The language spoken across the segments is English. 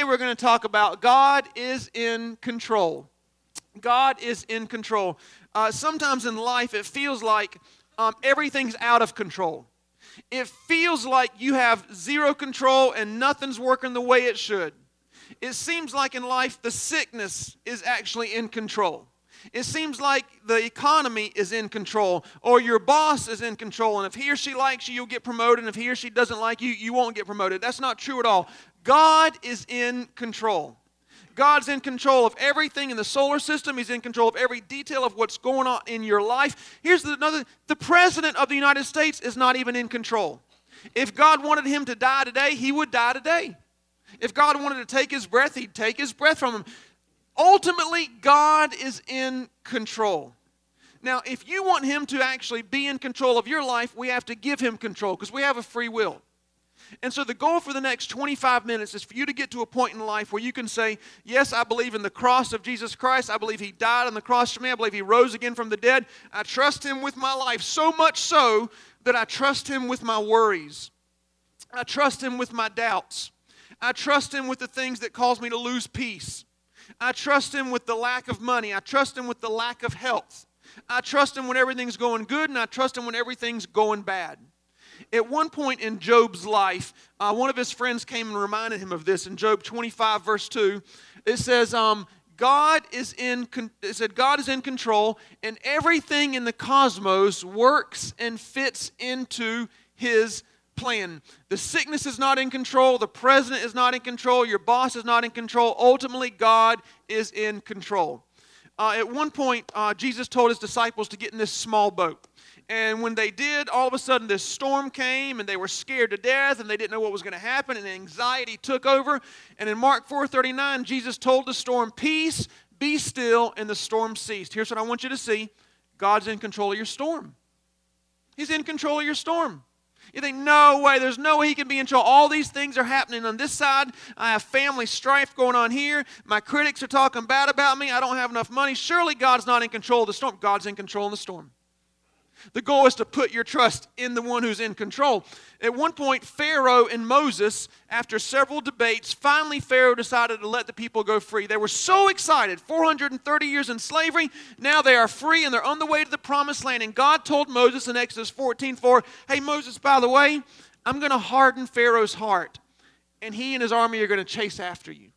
today we're going to talk about God is in control. God is in control. Uh, sometimes in life it feels like um, everything's out of control. It feels like you have zero control and nothing's working the way it should. It seems like in life the sickness is actually in control. It seems like the economy is in control, or your boss is in control, and if he or she likes you, you'll get promoted, and if he or she doesn't like you, you won't get promoted. That's not true at all. God is in control. God's in control of everything in the solar system. He's in control of every detail of what's going on in your life. Here's another the president of the United States is not even in control. If God wanted him to die today, he would die today. If God wanted to take his breath, he'd take his breath from him. Ultimately, God is in control. Now, if you want him to actually be in control of your life, we have to give him control because we have a free will. And so the goal for the next 25 minutes is for you to get to a point in life where you can say, Yes, I believe in the cross of Jesus Christ. I believe He died on the cross for me. I believe He rose again from the dead. I trust Him with my life, so much so that I trust Him with my worries. I trust Him with my doubts. I trust Him with the things that cause me to lose peace. I trust Him with the lack of money. I trust Him with the lack of health. I trust Him when everything's going good, and I trust Him when everything's going bad. At one point in Job's life, uh, one of his friends came and reminded him of this in Job 25, verse 2. It says, um, God is in it said God is in control and everything in the cosmos works and fits into his plan. The sickness is not in control, the president is not in control, your boss is not in control. Ultimately, God is in control. Uh, at one point, uh, Jesus told his disciples to get in this small boat. And when they did, all of a sudden this storm came and they were scared to death and they didn't know what was going to happen and anxiety took over. And in Mark 4:39, Jesus told the storm, "Peace, be still," and the storm ceased. Here's what I want you to see. God's in control of your storm. He's in control of your storm. You think, no way, there's no way he can be in control. All these things are happening on this side. I have family strife going on here. My critics are talking bad about me. I don't have enough money. Surely God's not in control of the storm. God's in control of the storm. The goal is to put your trust in the one who's in control. At one point, Pharaoh and Moses, after several debates, finally Pharaoh decided to let the people go free. They were so excited 430 years in slavery. Now they are free and they're on the way to the promised land. And God told Moses in Exodus 14 4, Hey, Moses, by the way, I'm going to harden Pharaoh's heart, and he and his army are going to chase after you.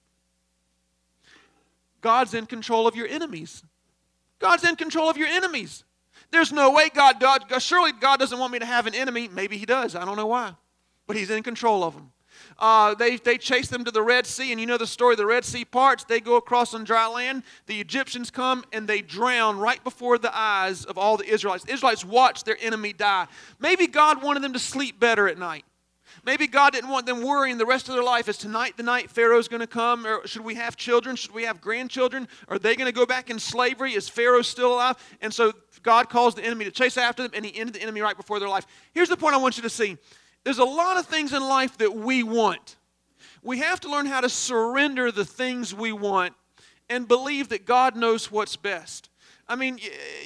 God's in control of your enemies. God's in control of your enemies. There's no way God, God, surely God doesn't want me to have an enemy. Maybe He does. I don't know why. But He's in control of them. Uh, they, they chase them to the Red Sea, and you know the story. The Red Sea parts, they go across on dry land. The Egyptians come and they drown right before the eyes of all the Israelites. The Israelites watch their enemy die. Maybe God wanted them to sleep better at night. Maybe God didn't want them worrying the rest of their life. Is tonight the night Pharaoh's going to come? Or should we have children? Should we have grandchildren? Are they going to go back in slavery? Is Pharaoh still alive? And so God calls the enemy to chase after them, and he ended the enemy right before their life. Here's the point I want you to see there's a lot of things in life that we want. We have to learn how to surrender the things we want and believe that God knows what's best. I mean,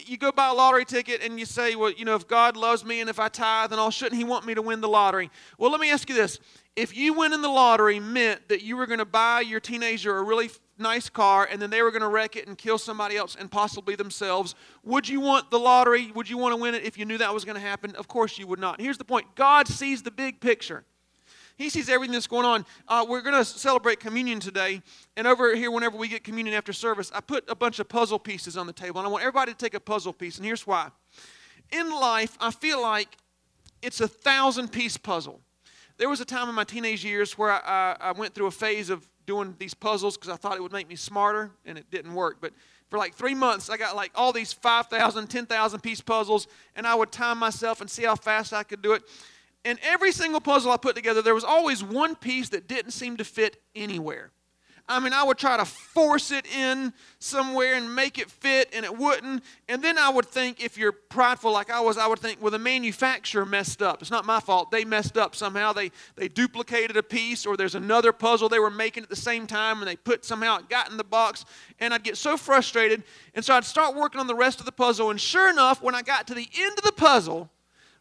you go buy a lottery ticket and you say, well, you know, if God loves me and if I tithe and all, shouldn't He want me to win the lottery? Well, let me ask you this. If you win in the lottery meant that you were going to buy your teenager a really nice car and then they were going to wreck it and kill somebody else and possibly themselves, would you want the lottery? Would you want to win it if you knew that was going to happen? Of course you would not. Here's the point God sees the big picture. He sees everything that's going on. Uh, we're going to celebrate communion today. And over here, whenever we get communion after service, I put a bunch of puzzle pieces on the table. And I want everybody to take a puzzle piece. And here's why. In life, I feel like it's a thousand piece puzzle. There was a time in my teenage years where I, I, I went through a phase of doing these puzzles because I thought it would make me smarter, and it didn't work. But for like three months, I got like all these 5,000, 10,000 piece puzzles, and I would time myself and see how fast I could do it. And every single puzzle I put together, there was always one piece that didn't seem to fit anywhere. I mean, I would try to force it in somewhere and make it fit, and it wouldn't. And then I would think, if you're prideful like I was, I would think, well, the manufacturer messed up. It's not my fault. They messed up somehow. They, they duplicated a piece, or there's another puzzle they were making at the same time, and they put somehow it got in the box. And I'd get so frustrated. And so I'd start working on the rest of the puzzle. And sure enough, when I got to the end of the puzzle,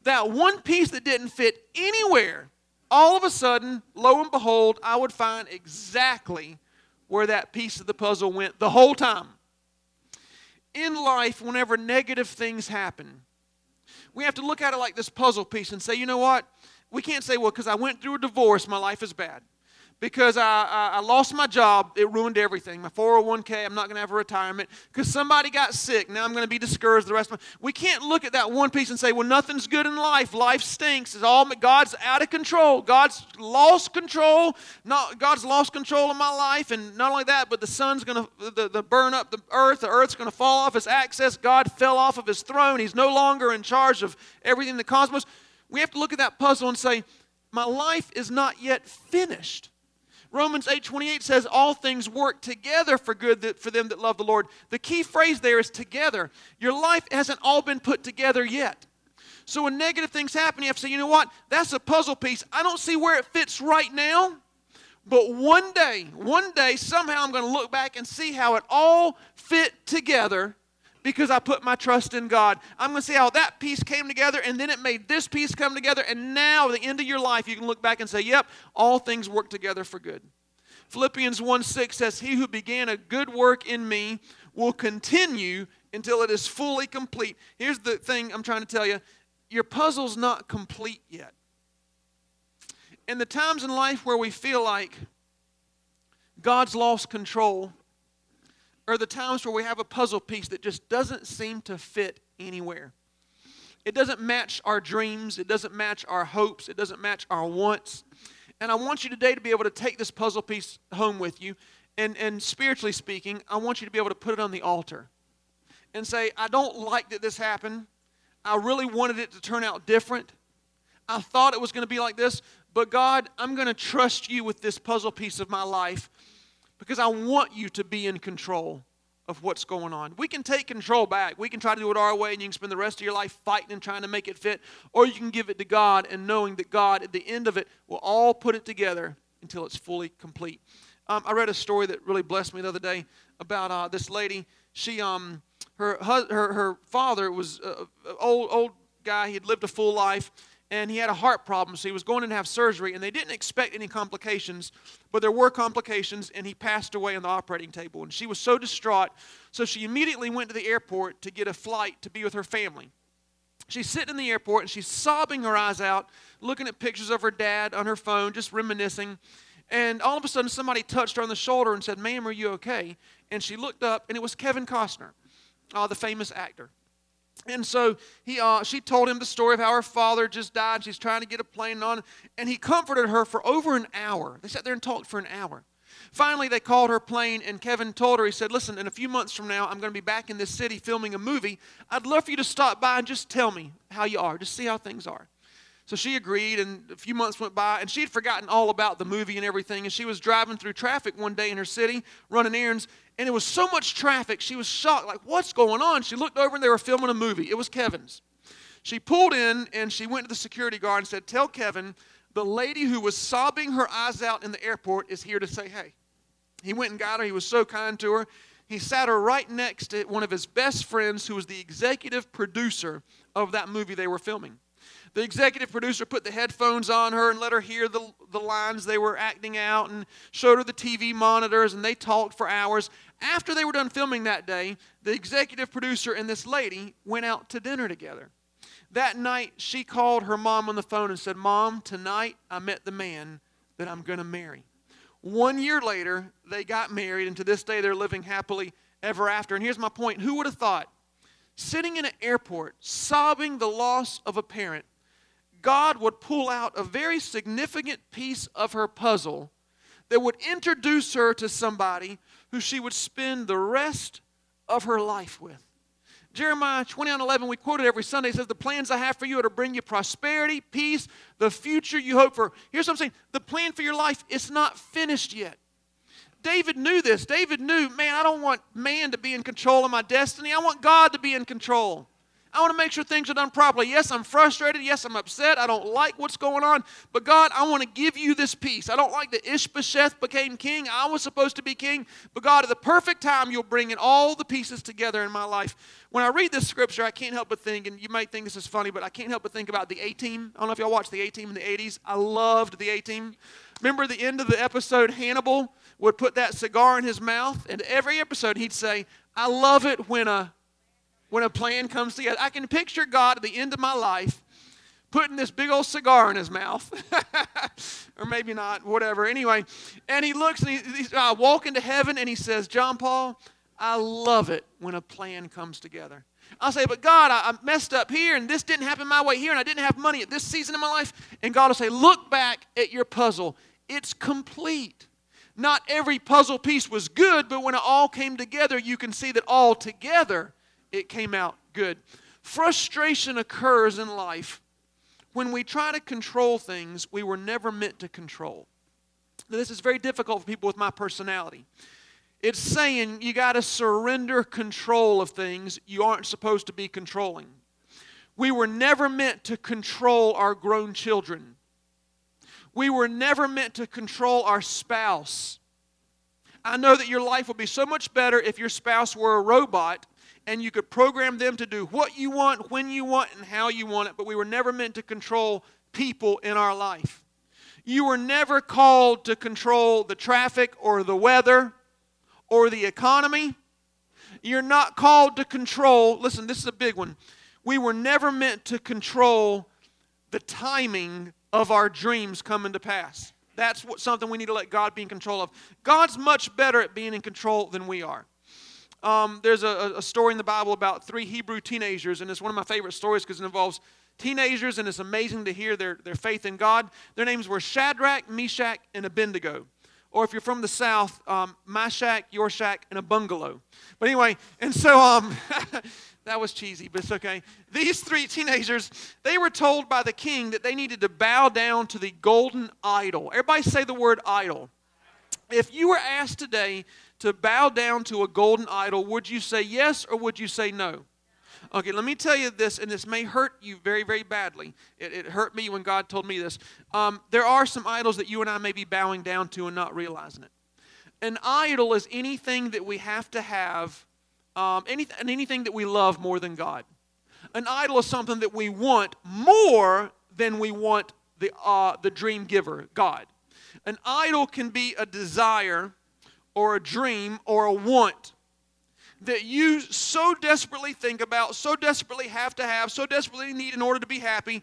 that one piece that didn't fit anywhere all of a sudden, lo and behold, I would find exactly where that piece of the puzzle went the whole time. In life, whenever negative things happen, we have to look at it like this puzzle piece and say, you know what? We can't say, well, because I went through a divorce, my life is bad because I, I, I, lost my job, it ruined everything. My 401k, I'm not going to have a retirement. Because somebody got sick, now I'm going to be discouraged the rest of my We can't look at that one piece and say, well, nothing's good in life. Life stinks. It's all God's out of control. God's lost control. Not, God's lost control of my life. And not only that, but the sun's going to the, the burn up the earth. The earth's going to fall off its axis. God fell off of his throne. He's no longer in charge of everything in the cosmos. We have to look at that puzzle and say, my life is not yet finished. Romans 8:28 says all things work together for good that, for them that love the Lord. The key phrase there is together. Your life hasn't all been put together yet. So when negative things happen, you have to say, you know what? That's a puzzle piece. I don't see where it fits right now. But one day, one day, somehow I'm going to look back and see how it all fit together because I put my trust in God. I'm going to see how that piece came together and then it made this piece come together. And now, at the end of your life, you can look back and say, yep, all things work together for good. Philippians 1 6 says, He who began a good work in me will continue until it is fully complete. Here's the thing I'm trying to tell you your puzzle's not complete yet. In the times in life where we feel like God's lost control, are the times where we have a puzzle piece that just doesn't seem to fit anywhere. It doesn't match our dreams, it doesn't match our hopes, it doesn't match our wants. And I want you today to be able to take this puzzle piece home with you. And, and spiritually speaking, I want you to be able to put it on the altar and say, I don't like that this happened. I really wanted it to turn out different. I thought it was going to be like this, but God, I'm going to trust you with this puzzle piece of my life because I want you to be in control of what's going on. We can take control back. We can try to do it our way, and you can spend the rest of your life fighting and trying to make it fit, or you can give it to God and knowing that God, at the end of it, will all put it together until it's fully complete. Um, I read a story that really blessed me the other day about uh, this lady. She, um, her, her, her father was an old, old guy. He had lived a full life, and he had a heart problem, so he was going in to have surgery, and they didn't expect any complications, but there were complications, and he passed away on the operating table. And she was so distraught, so she immediately went to the airport to get a flight to be with her family. She's sitting in the airport, and she's sobbing her eyes out, looking at pictures of her dad on her phone, just reminiscing. And all of a sudden, somebody touched her on the shoulder and said, Ma'am, are you okay? And she looked up, and it was Kevin Costner, uh, the famous actor. And so he, uh, she told him the story of how her father just died. She's trying to get a plane on. And he comforted her for over an hour. They sat there and talked for an hour. Finally, they called her plane, and Kevin told her, he said, Listen, in a few months from now, I'm going to be back in this city filming a movie. I'd love for you to stop by and just tell me how you are, just see how things are. So she agreed, and a few months went by, and she had forgotten all about the movie and everything. And she was driving through traffic one day in her city, running errands, and it was so much traffic, she was shocked, like, what's going on? She looked over and they were filming a movie. It was Kevin's. She pulled in and she went to the security guard and said, Tell Kevin, the lady who was sobbing her eyes out in the airport is here to say hey. He went and got her. He was so kind to her. He sat her right next to one of his best friends who was the executive producer of that movie they were filming. The executive producer put the headphones on her and let her hear the, the lines they were acting out and showed her the TV monitors, and they talked for hours. After they were done filming that day, the executive producer and this lady went out to dinner together. That night, she called her mom on the phone and said, Mom, tonight I met the man that I'm going to marry. One year later, they got married, and to this day, they're living happily ever after. And here's my point who would have thought? Sitting in an airport, sobbing the loss of a parent, God would pull out a very significant piece of her puzzle that would introduce her to somebody who she would spend the rest of her life with. Jeremiah 29 11, we quote it every Sunday, says, The plans I have for you are to bring you prosperity, peace, the future you hope for. Here's what I'm saying the plan for your life is not finished yet. David knew this. David knew, man, I don't want man to be in control of my destiny. I want God to be in control. I want to make sure things are done properly. Yes, I'm frustrated. Yes, I'm upset. I don't like what's going on. But God, I want to give you this peace. I don't like that Ishbosheth became king. I was supposed to be king. But God, at the perfect time, you'll bring in all the pieces together in my life. When I read this scripture, I can't help but think, and you might think this is funny, but I can't help but think about the A Team. I don't know if y'all watched the A Team in the 80s. I loved the A Team. Remember the end of the episode, Hannibal would put that cigar in his mouth, and every episode he'd say, I love it when a when a plan comes together. I can picture God at the end of my life putting this big old cigar in his mouth, or maybe not, whatever. Anyway, and he looks and he, he's uh, walking to heaven and he says, John Paul, I love it when a plan comes together. I'll say, but God, I, I messed up here and this didn't happen my way here and I didn't have money at this season of my life. And God will say, look back at your puzzle. It's complete. Not every puzzle piece was good, but when it all came together, you can see that all together it came out good. Frustration occurs in life when we try to control things we were never meant to control. Now, this is very difficult for people with my personality. It's saying you got to surrender control of things you aren't supposed to be controlling. We were never meant to control our grown children. We were never meant to control our spouse. I know that your life would be so much better if your spouse were a robot and you could program them to do what you want, when you want, and how you want it, but we were never meant to control people in our life. You were never called to control the traffic or the weather or the economy. You're not called to control, listen, this is a big one. We were never meant to control the timing of our dreams coming to pass. That's what, something we need to let God be in control of. God's much better at being in control than we are. Um, there's a, a, story in the Bible about three Hebrew teenagers, and it's one of my favorite stories because it involves teenagers, and it's amazing to hear their, their faith in God. Their names were Shadrach, Meshach, and Abednego. Or if you're from the South, um, my shack, your shack, and a bungalow. But anyway, and so um, that was cheesy, but it's okay. These three teenagers, they were told by the king that they needed to bow down to the golden idol. Everybody say the word idol. If you were asked today to bow down to a golden idol, would you say yes or would you say no? Okay, let me tell you this, and this may hurt you very, very badly. It, it hurt me when God told me this. Um, there are some idols that you and I may be bowing down to and not realizing it. An idol is anything that we have to have, um, anything, anything that we love more than God. An idol is something that we want more than we want the, uh, the dream giver, God. An idol can be a desire or a dream or a want that you so desperately think about, so desperately have to have, so desperately need in order to be happy,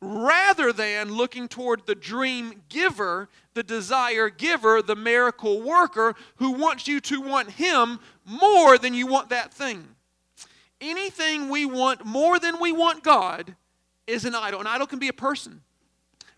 rather than looking toward the dream giver, the desire giver, the miracle worker who wants you to want him more than you want that thing. Anything we want more than we want God is an idol. An idol can be a person,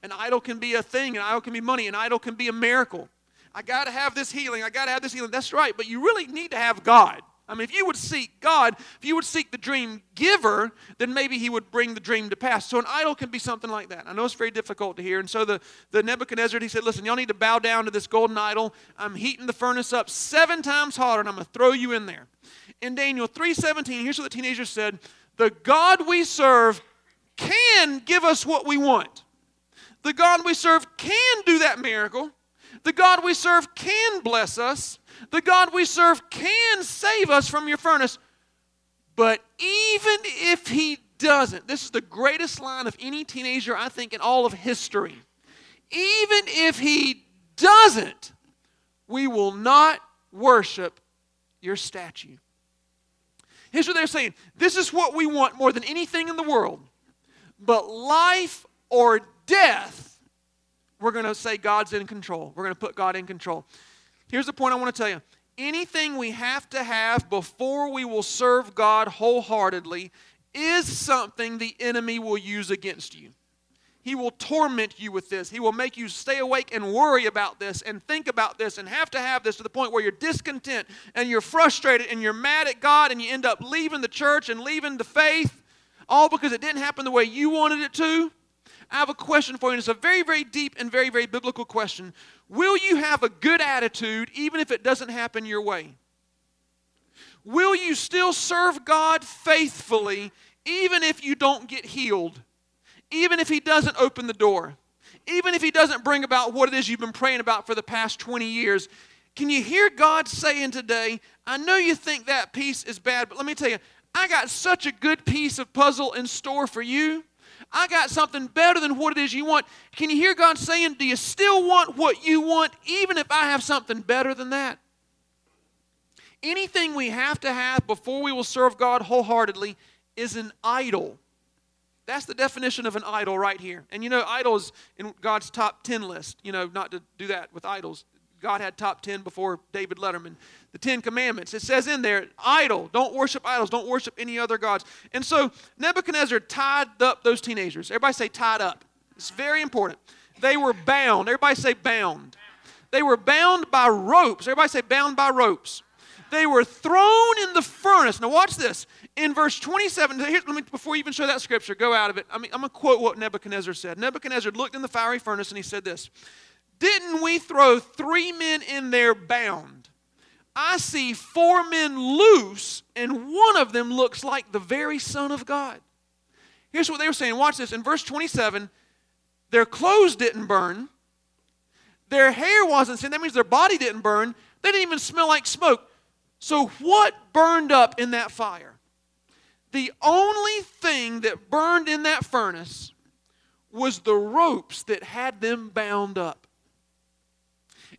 an idol can be a thing, an idol can be money, an idol can be a miracle. I got to have this healing. I got to have this healing. That's right, but you really need to have God. I mean, if you would seek God, if you would seek the dream giver, then maybe he would bring the dream to pass. So an idol can be something like that. I know it's very difficult to hear. And so the, the Nebuchadnezzar, he said, listen, y'all need to bow down to this golden idol. I'm heating the furnace up seven times hotter, and I'm going to throw you in there. In Daniel 3.17, here's what the teenager said, the God we serve can give us what we want. The God we serve can do that miracle. The God we serve can bless us. The God we serve can save us from your furnace. But even if He doesn't, this is the greatest line of any teenager, I think, in all of history. Even if He doesn't, we will not worship your statue. Here's what they're saying this is what we want more than anything in the world. But life or death we're going to say God's in control. We're going to put God in control. Here's the point I want to tell you anything we have to have before we will serve God wholeheartedly is something the enemy will use against you. He will torment you with this. He will make you stay awake and worry about this and think about this and have to have this to the point where you're discontent and you're frustrated and you're mad at God and you end up leaving the church and leaving the faith all because it didn't happen the way you wanted it to. I have a question for you, and it's a very, very deep and very, very biblical question. Will you have a good attitude even if it doesn't happen your way? Will you still serve God faithfully even if you don't get healed, even if He doesn't open the door, even if He doesn't bring about what it is you've been praying about for the past 20 years, can you hear God saying today, I know you think that piece is bad, but let me tell you, I got such a good piece of puzzle in store for you. I got something better than what it is you want. Can you hear God saying, Do you still want what you want, even if I have something better than that? Anything we have to have before we will serve God wholeheartedly is an idol. That's the definition of an idol right here. And you know, idols in God's top 10 list, you know, not to do that with idols. God had top 10 before David Letterman. The Ten Commandments. It says in there, idol, don't worship idols, don't worship any other gods. And so Nebuchadnezzar tied up those teenagers. Everybody say tied up. It's very important. They were bound. Everybody say bound. They were bound by ropes. Everybody say bound by ropes. They were thrown in the furnace. Now, watch this. In verse 27, here, let me, before you even show that scripture, go out of it. I mean, I'm going to quote what Nebuchadnezzar said. Nebuchadnezzar looked in the fiery furnace and he said this Didn't we throw three men in there bound? I see four men loose, and one of them looks like the very Son of God. Here's what they were saying. Watch this. In verse 27, their clothes didn't burn, their hair wasn't sin. That means their body didn't burn. They didn't even smell like smoke. So, what burned up in that fire? The only thing that burned in that furnace was the ropes that had them bound up.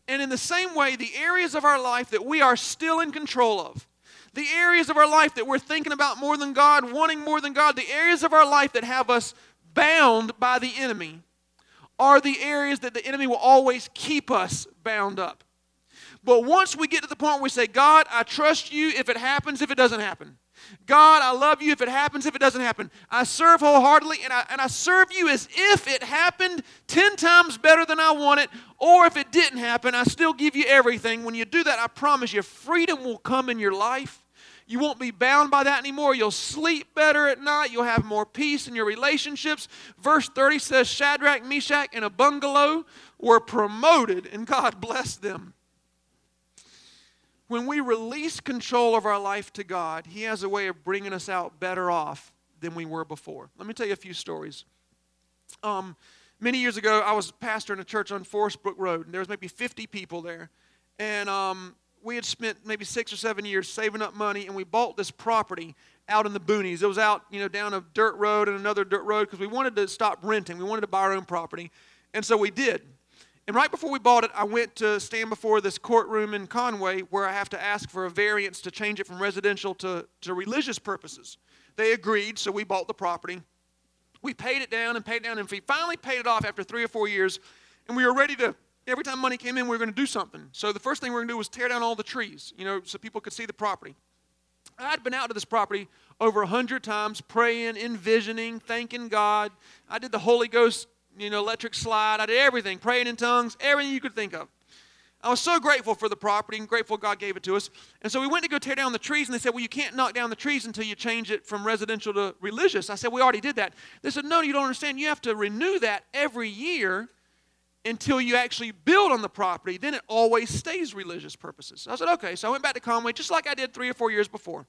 And in the same way, the areas of our life that we are still in control of, the areas of our life that we're thinking about more than God, wanting more than God, the areas of our life that have us bound by the enemy, are the areas that the enemy will always keep us bound up. But once we get to the point where we say, God, I trust you if it happens, if it doesn't happen. God, I love you if it happens, if it doesn't happen. I serve wholeheartedly and I, and I serve you as if it happened 10 times better than I want it, or if it didn't happen, I still give you everything. When you do that, I promise you, freedom will come in your life. You won't be bound by that anymore. You'll sleep better at night. You'll have more peace in your relationships. Verse 30 says Shadrach, Meshach, and Abednego were promoted, and God blessed them. When we release control of our life to God, He has a way of bringing us out better off than we were before. Let me tell you a few stories. Um, many years ago, I was pastor in a church on Forest Brook Road, and there was maybe 50 people there. And um, we had spent maybe six or seven years saving up money, and we bought this property out in the boonies. It was out, you know, down a dirt road and another dirt road because we wanted to stop renting. We wanted to buy our own property, and so we did. And right before we bought it, I went to stand before this courtroom in Conway where I have to ask for a variance to change it from residential to, to religious purposes. They agreed, so we bought the property. We paid it down and paid down, and we finally paid it off after three or four years. And we were ready to, every time money came in, we were going to do something. So the first thing we were going to do was tear down all the trees, you know, so people could see the property. I'd been out to this property over a hundred times, praying, envisioning, thanking God. I did the Holy Ghost you know, electric slide. I did everything, praying in tongues, everything you could think of. I was so grateful for the property and grateful God gave it to us. And so we went to go tear down the trees, and they said, Well, you can't knock down the trees until you change it from residential to religious. I said, We already did that. They said, No, you don't understand. You have to renew that every year until you actually build on the property. Then it always stays religious purposes. I said, Okay. So I went back to Conway just like I did three or four years before.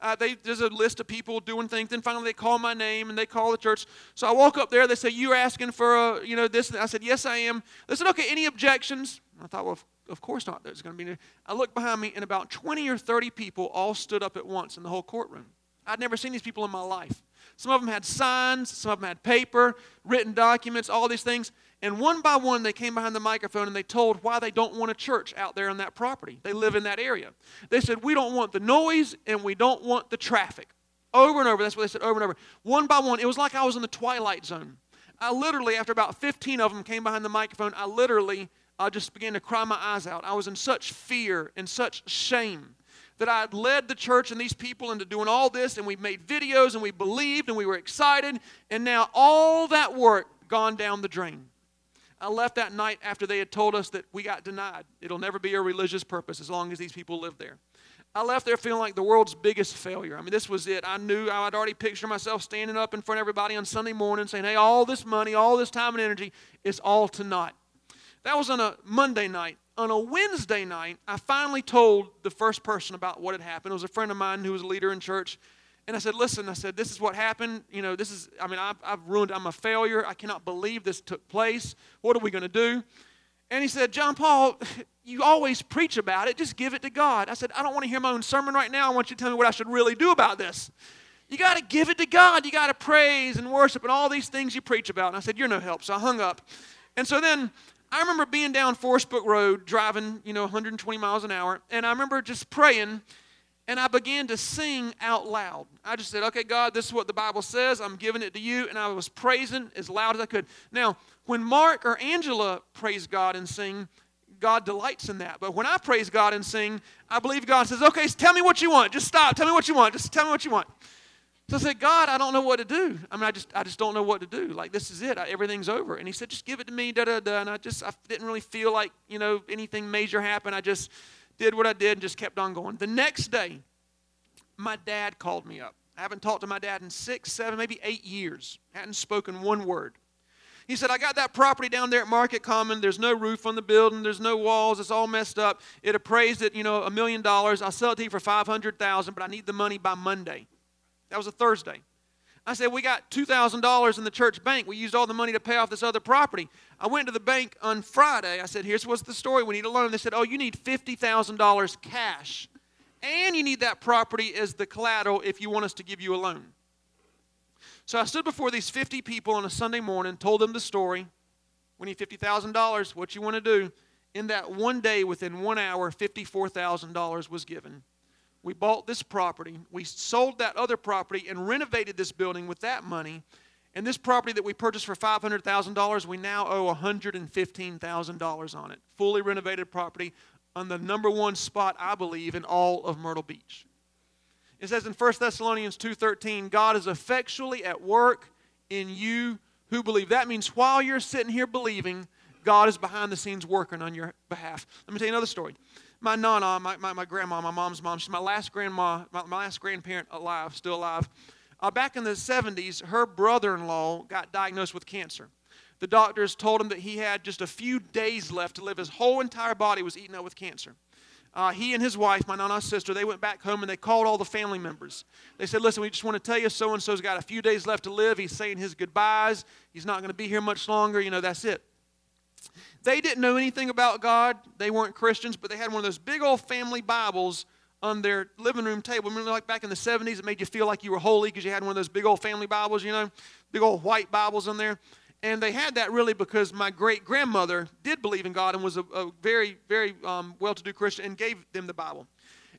Uh, they, there's a list of people doing things. Then finally they call my name and they call the church. So I walk up there. They say, "You're asking for a, you know this." And I said, "Yes, I am." They said, "Okay, any objections?" I thought, "Well, of course not. There's going to be." I looked behind me, and about 20 or 30 people all stood up at once in the whole courtroom. I'd never seen these people in my life. Some of them had signs, some of them had paper, written documents, all these things. And one by one, they came behind the microphone and they told why they don't want a church out there on that property. They live in that area. They said, We don't want the noise and we don't want the traffic. Over and over. That's what they said over and over. One by one. It was like I was in the twilight zone. I literally, after about 15 of them came behind the microphone, I literally I just began to cry my eyes out. I was in such fear and such shame that I had led the church and these people into doing all this, and we made videos and we believed and we were excited, and now all that work gone down the drain. I left that night after they had told us that we got denied. It'll never be a religious purpose as long as these people live there. I left there feeling like the world's biggest failure. I mean, this was it. I knew I'd already pictured myself standing up in front of everybody on Sunday morning saying, hey, all this money, all this time and energy, is all to naught. That was on a Monday night. On a Wednesday night, I finally told the first person about what had happened. It was a friend of mine who was a leader in church. And I said, listen, I said, this is what happened. You know, this is, I mean, I've, I've ruined, I'm a failure. I cannot believe this took place. What are we going to do? And he said, John Paul, you always preach about it. Just give it to God. I said, I don't want to hear my own sermon right now. I want you to tell me what I should really do about this. You got to give it to God. You got to praise and worship and all these things you preach about. And I said, You're no help. So I hung up. And so then I remember being down Forest Brook Road, driving, you know, 120 miles an hour. And I remember just praying and I began to sing out loud. I just said, Okay, God, this is what the Bible says. I'm giving it to you. And I was praising as loud as I could. Now, when Mark or Angela praise God and sing, God delights in that. But when I praise God and sing, I believe God says, Okay, tell me what you want. Just stop. Tell me what you want. Just tell me what you want. So I said, God, I don't know what to do. I mean, I just, I just don't know what to do. Like, this is it. I, everything's over. And he said, just give it to me, da, da, da. And I just, I didn't really feel like, you know, anything major happened. I just did what I did and just kept on going. The next day, my dad called me up. I haven't talked to my dad in six, seven, maybe eight years. Hadn't spoken one word. He said, I got that property down there at Market Common. There's no roof on the building. There's no walls. It's all messed up. It appraised at, you know, a million dollars. I'll sell it to you for 500000 but I need the money by Monday. That was a Thursday. I said, We got $2,000 in the church bank. We used all the money to pay off this other property. I went to the bank on Friday. I said, Here's what's the story. We need a loan. They said, Oh, you need $50,000 cash. And you need that property as the collateral if you want us to give you a loan. So I stood before these 50 people on a Sunday morning, told them the story. We need $50,000. What you want to do? In that one day, within one hour, $54,000 was given we bought this property. We sold that other property and renovated this building with that money. And this property that we purchased for $500,000, we now owe $115,000 on it. Fully renovated property on the number one spot, I believe, in all of Myrtle Beach. It says in 1 Thessalonians 2:13, God is effectually at work in you who believe. That means while you're sitting here believing, God is behind the scenes working on your behalf. Let me tell you another story my nana, my, my, my grandma, my mom's mom, she's my last grandma, my, my last grandparent alive, still alive. Uh, back in the 70s, her brother in law got diagnosed with cancer. The doctors told him that he had just a few days left to live. His whole entire body was eaten up with cancer. Uh, he and his wife, my nana's sister, they went back home and they called all the family members. They said, Listen, we just want to tell you so and so's got a few days left to live. He's saying his goodbyes. He's not going to be here much longer. You know, that's it. They didn't know anything about God. They weren't Christians, but they had one of those big old family Bibles on their living room table. Remember, like back in the 70s, it made you feel like you were holy because you had one of those big old family Bibles, you know, big old white Bibles in there. And they had that really because my great grandmother did believe in God and was a, a very, very um, well to do Christian and gave them the Bible.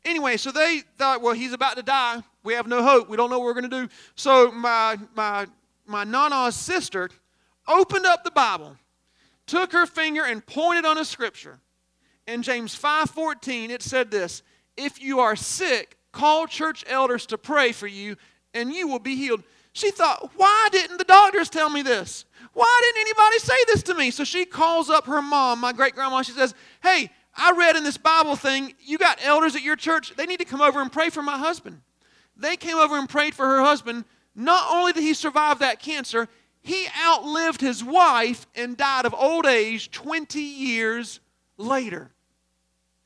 Anyway, so they thought, well, he's about to die. We have no hope. We don't know what we're going to do. So my, my, my Nana's sister opened up the Bible took her finger and pointed on a scripture. In James 5:14 it said this, "If you are sick, call church elders to pray for you and you will be healed." She thought, "Why didn't the doctors tell me this? Why didn't anybody say this to me?" So she calls up her mom, my great grandma. She says, "Hey, I read in this Bible thing, you got elders at your church. They need to come over and pray for my husband." They came over and prayed for her husband. Not only did he survive that cancer, he outlived his wife and died of old age 20 years later.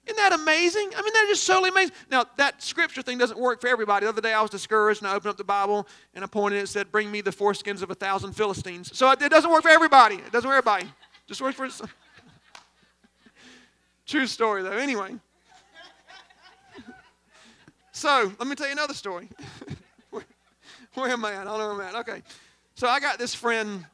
Isn't that amazing? I mean, that is so amazing. Now, that scripture thing doesn't work for everybody. The other day I was discouraged and I opened up the Bible and I pointed and it said, Bring me the foreskins of a thousand Philistines. So it doesn't work for everybody. It doesn't work for everybody. Just works for some. True story, though. Anyway. so, let me tell you another story. where, where am I at? I don't know where I'm at. Okay. So I got this friend.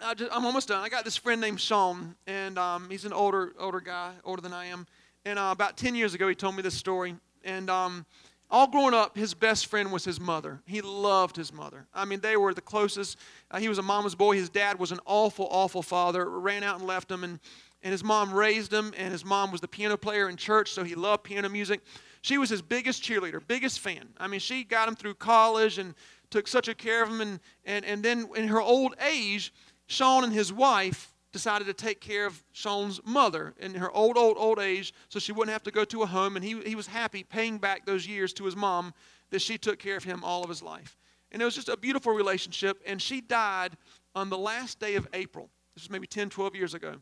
I am almost done. I got this friend named Sean, and um, he's an older older guy, older than I am. And uh, about 10 years ago, he told me this story. And um, all growing up, his best friend was his mother. He loved his mother. I mean, they were the closest. Uh, he was a mama's boy. His dad was an awful, awful father. Ran out and left him, and and his mom raised him. And his mom was the piano player in church, so he loved piano music. She was his biggest cheerleader, biggest fan. I mean, she got him through college and took such a care of him. And, and, and then in her old age, Sean and his wife decided to take care of Sean's mother in her old, old, old age so she wouldn't have to go to a home. And he, he was happy paying back those years to his mom that she took care of him all of his life. And it was just a beautiful relationship. And she died on the last day of April. This was maybe 10, 12 years ago.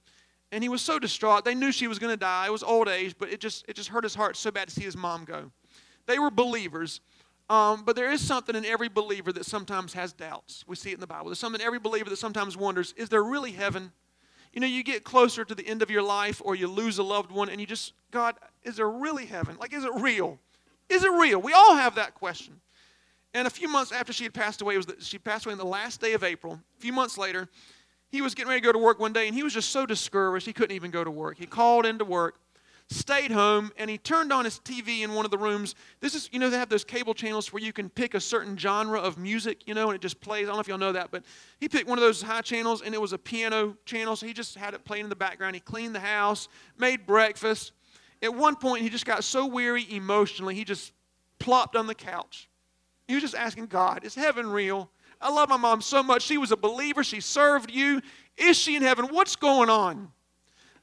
And he was so distraught. They knew she was going to die. It was old age, but it just, it just hurt his heart so bad to see his mom go. They were believers. Um, but there is something in every believer that sometimes has doubts. We see it in the Bible. There's something in every believer that sometimes wonders is there really heaven? You know, you get closer to the end of your life or you lose a loved one and you just, God, is there really heaven? Like, is it real? Is it real? We all have that question. And a few months after she had passed away, was the, she passed away on the last day of April. A few months later, he was getting ready to go to work one day and he was just so discouraged he couldn't even go to work. He called into work stayed home and he turned on his TV in one of the rooms. This is, you know, they have those cable channels where you can pick a certain genre of music, you know, and it just plays. I don't know if y'all know that, but he picked one of those high channels and it was a piano channel, so he just had it playing in the background. He cleaned the house, made breakfast. At one point, he just got so weary emotionally, he just plopped on the couch. He was just asking God, Is heaven real? I love my mom so much. She was a believer. She served you. Is she in heaven? What's going on?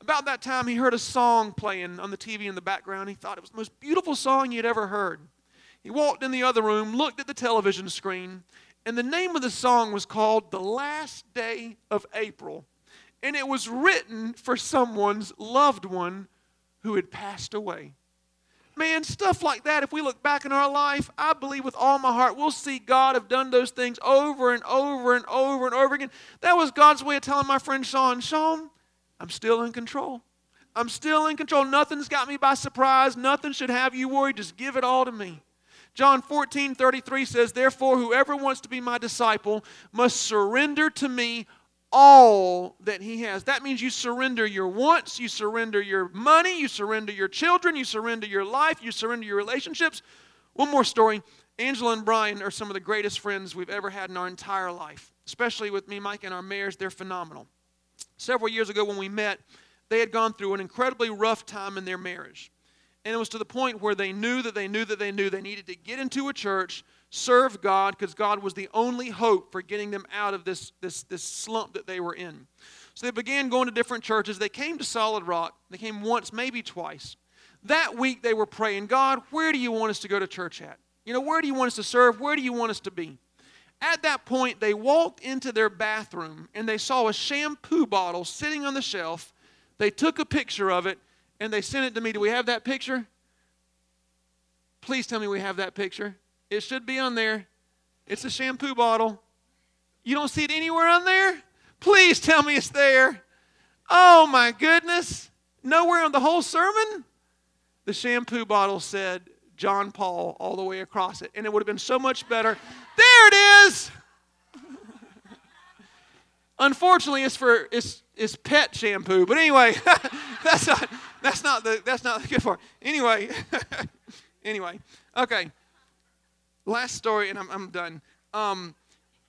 About that time, he heard a song playing on the TV in the background. He thought it was the most beautiful song he'd ever heard. He walked in the other room, looked at the television screen, and the name of the song was called The Last Day of April. And it was written for someone's loved one who had passed away. Man, stuff like that, if we look back in our life, I believe with all my heart we'll see God have done those things over and over and over and over again. That was God's way of telling my friend Sean, Sean, I'm still in control. I'm still in control. Nothing's got me by surprise. Nothing should have you worried. Just give it all to me. John 14, 33 says, Therefore, whoever wants to be my disciple must surrender to me all that he has. That means you surrender your wants, you surrender your money, you surrender your children, you surrender your life, you surrender your relationships. One more story. Angela and Brian are some of the greatest friends we've ever had in our entire life, especially with me, Mike, and our mayors. They're phenomenal several years ago when we met, they had gone through an incredibly rough time in their marriage. And it was to the point where they knew that they knew that they knew they needed to get into a church, serve God, because God was the only hope for getting them out of this, this, this slump that they were in. So they began going to different churches. They came to Solid Rock. They came once, maybe twice. That week they were praying, God, where do you want us to go to church at? You know, where do you want us to serve? Where do you want us to be? At that point, they walked into their bathroom and they saw a shampoo bottle sitting on the shelf. They took a picture of it and they sent it to me. Do we have that picture? Please tell me we have that picture. It should be on there. It's a shampoo bottle. You don't see it anywhere on there? Please tell me it's there. Oh my goodness. Nowhere on the whole sermon? The shampoo bottle said, John Paul all the way across it. And it would have been so much better. There it is. Unfortunately, it's for it's it's pet shampoo. But anyway, that's not that's not the that's not the good part. Anyway, anyway, okay. Last story, and I'm I'm done. Um,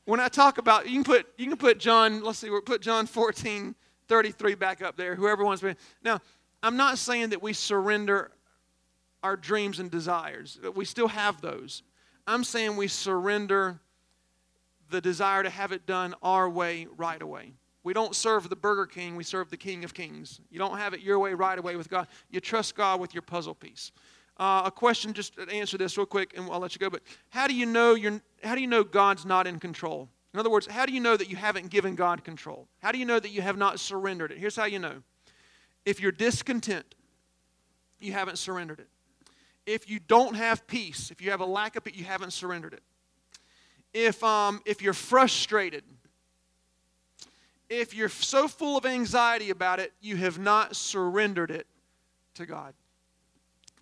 when I talk about you can put you can put John. Let's see, we'll put John 14, 33 back up there. Whoever wants to. Now, I'm not saying that we surrender our dreams and desires. We still have those. I'm saying we surrender the desire to have it done our way right away. We don't serve the Burger King, we serve the King of Kings. You don't have it your way right away with God. You trust God with your puzzle piece. Uh, a question, just to answer this real quick, and I'll let you go. But how do you know you're? How do you know God's not in control? In other words, how do you know that you haven't given God control? How do you know that you have not surrendered it? Here's how you know. If you're discontent, you haven't surrendered it if you don't have peace, if you have a lack of it, you haven't surrendered it. If, um, if you're frustrated, if you're so full of anxiety about it, you have not surrendered it to God.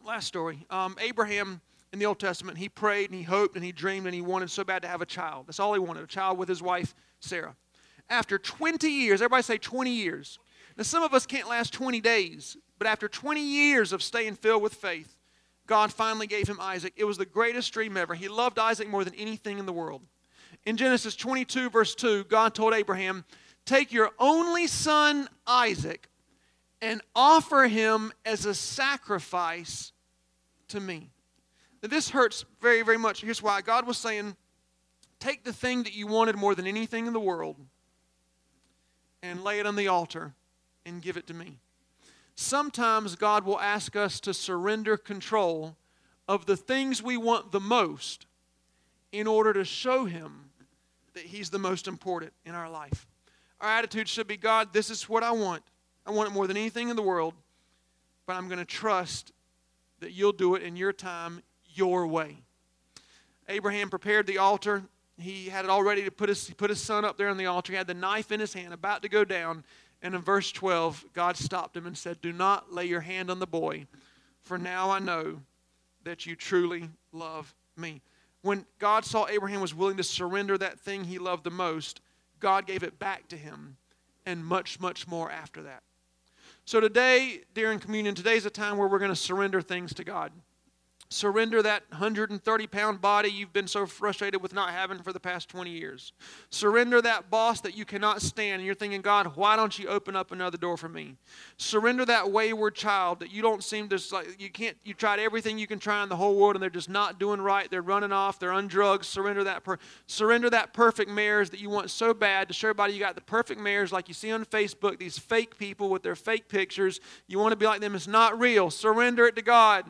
Last story um, Abraham in the Old Testament, he prayed and he hoped and he dreamed and he wanted so bad to have a child. That's all he wanted a child with his wife, Sarah. After 20 years, everybody say 20 years. Now, some of us can't last 20 days, but after 20 years of staying filled with faith, God finally gave him Isaac. It was the greatest dream ever. He loved Isaac more than anything in the world. In Genesis 22, verse 2, God told Abraham, Take your only son, Isaac, and offer him as a sacrifice to me. Now, this hurts very, very much. Here's why God was saying, Take the thing that you wanted more than anything in the world and lay it on the altar and give it to me. Sometimes God will ask us to surrender control of the things we want the most in order to show Him that He's the most important in our life. Our attitude should be God, this is what I want. I want it more than anything in the world, but I'm going to trust that you'll do it in your time, your way. Abraham prepared the altar. He had it all ready to put his, he put his son up there on the altar. He had the knife in his hand, about to go down. And in verse 12, God stopped him and said, Do not lay your hand on the boy, for now I know that you truly love me. When God saw Abraham was willing to surrender that thing he loved the most, God gave it back to him, and much, much more after that. So today, during communion, today's a time where we're going to surrender things to God. Surrender that 130 pound body you've been so frustrated with not having for the past 20 years. Surrender that boss that you cannot stand and you're thinking, God, why don't you open up another door for me? Surrender that wayward child that you don't seem to, like, you can't, you tried everything you can try in the whole world and they're just not doing right. They're running off, they're on drugs. Surrender that, per, surrender that perfect marriage that you want so bad to show everybody you got the perfect marriage like you see on Facebook, these fake people with their fake pictures. You want to be like them. It's not real. Surrender it to God.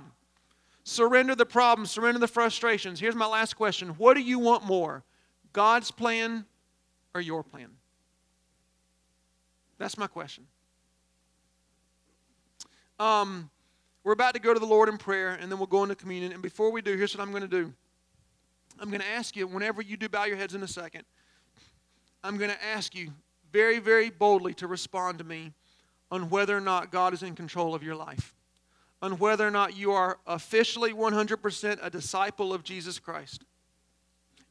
Surrender the problems, surrender the frustrations. Here's my last question What do you want more? God's plan or your plan? That's my question. Um, we're about to go to the Lord in prayer, and then we'll go into communion. And before we do, here's what I'm going to do I'm going to ask you, whenever you do bow your heads in a second, I'm going to ask you very, very boldly to respond to me on whether or not God is in control of your life on whether or not you are officially 100% a disciple of Jesus Christ.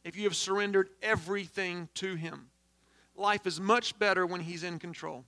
If you have surrendered everything to Him, life is much better when He's in control.